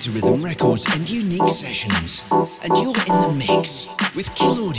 to Rhythm Records and Unique Sessions. And you're in the mix with Kill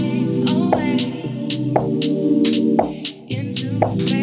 away into space.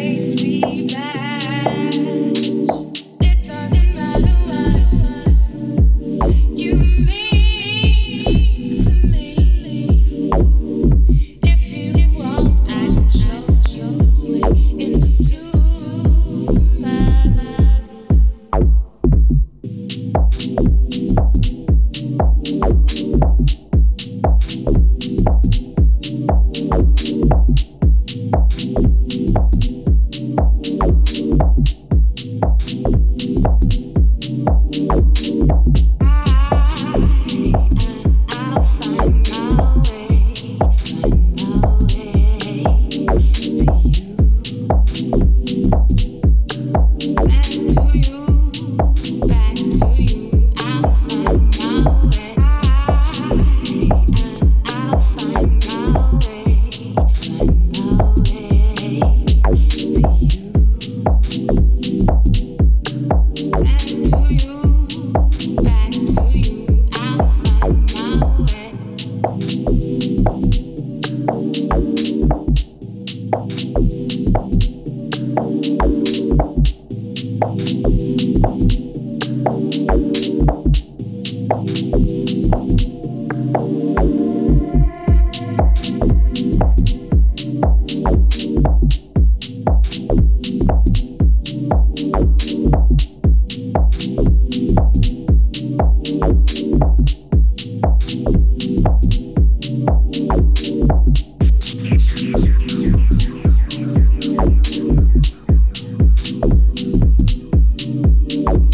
you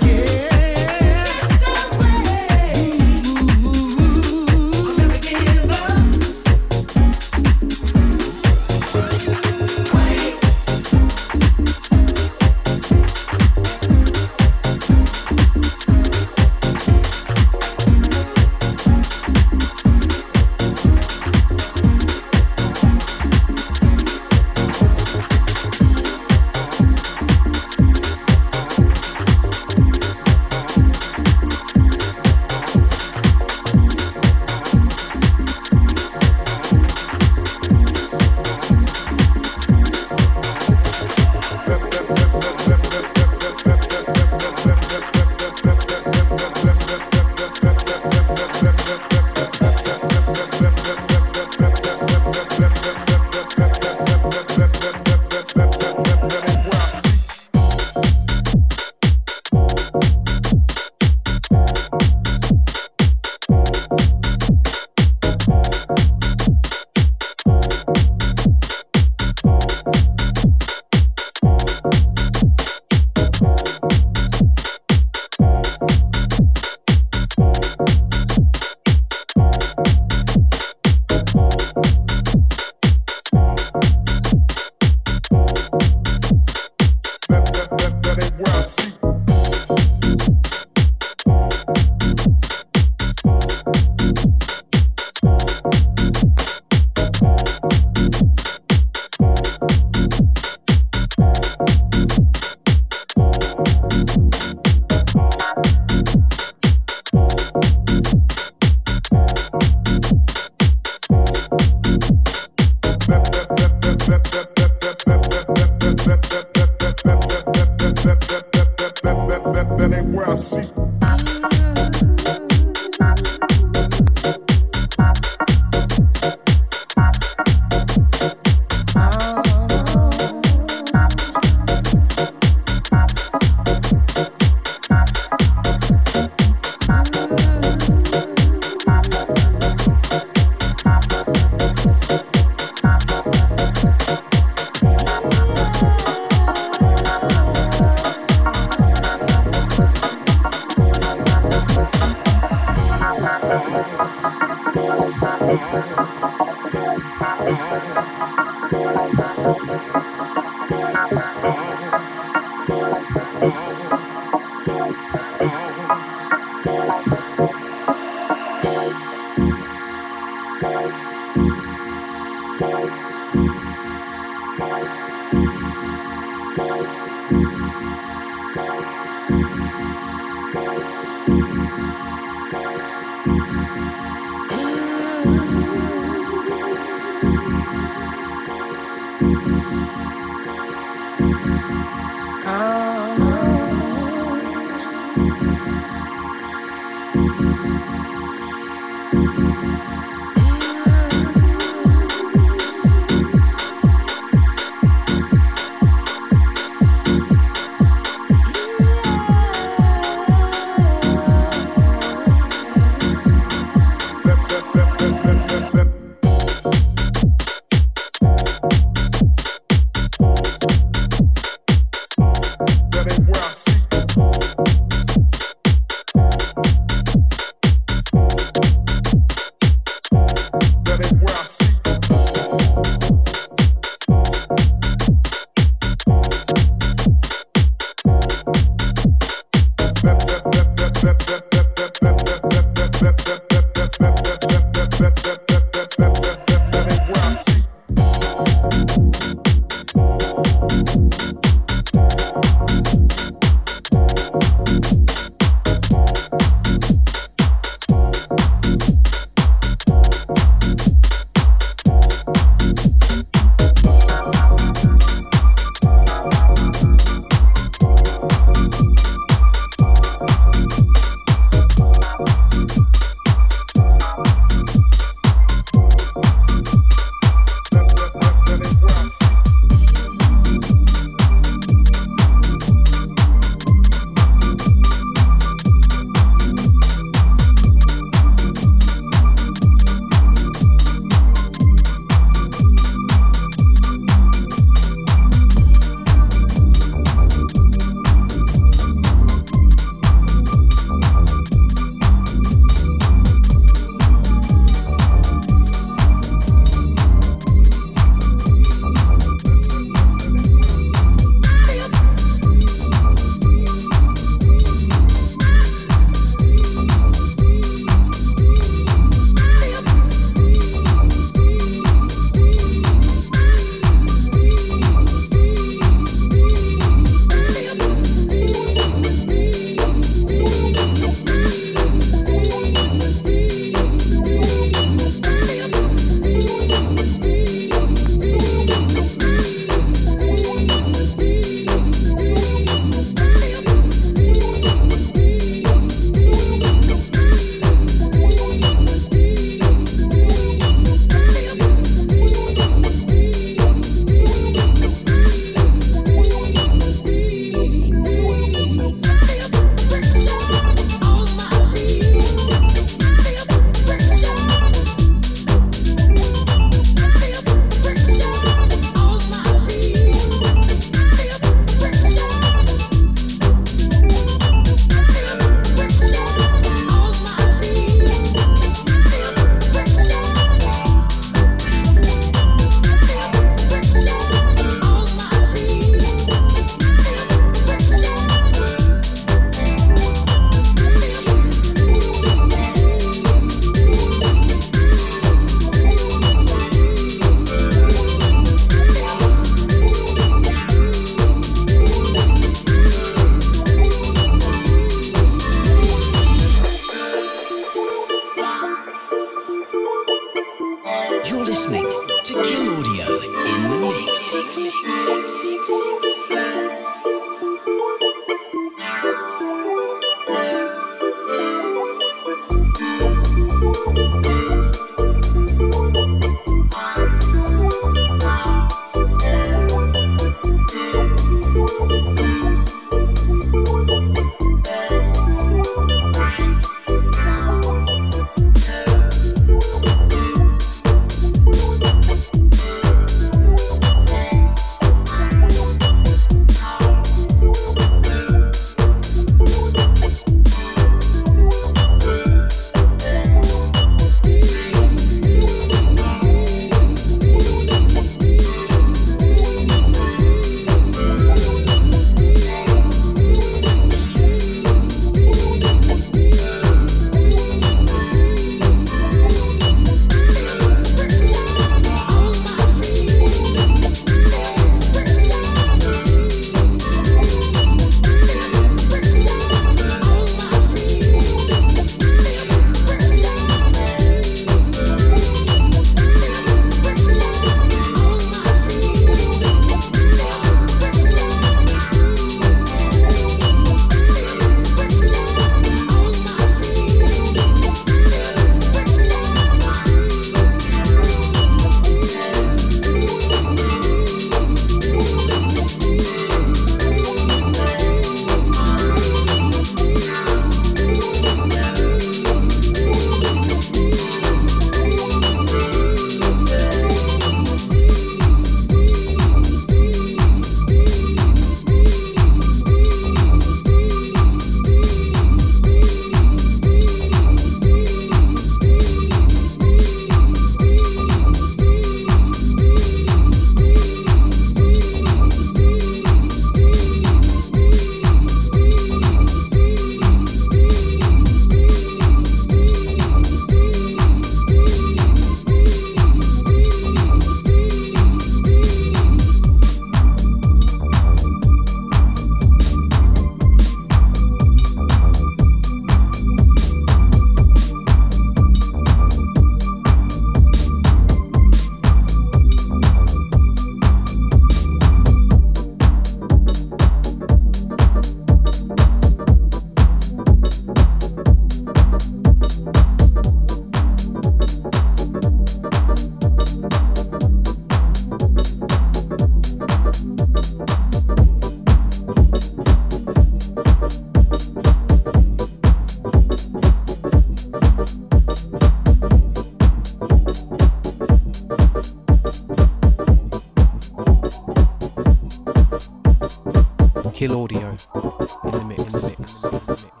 Kill Audio in the mix. In the mix. In the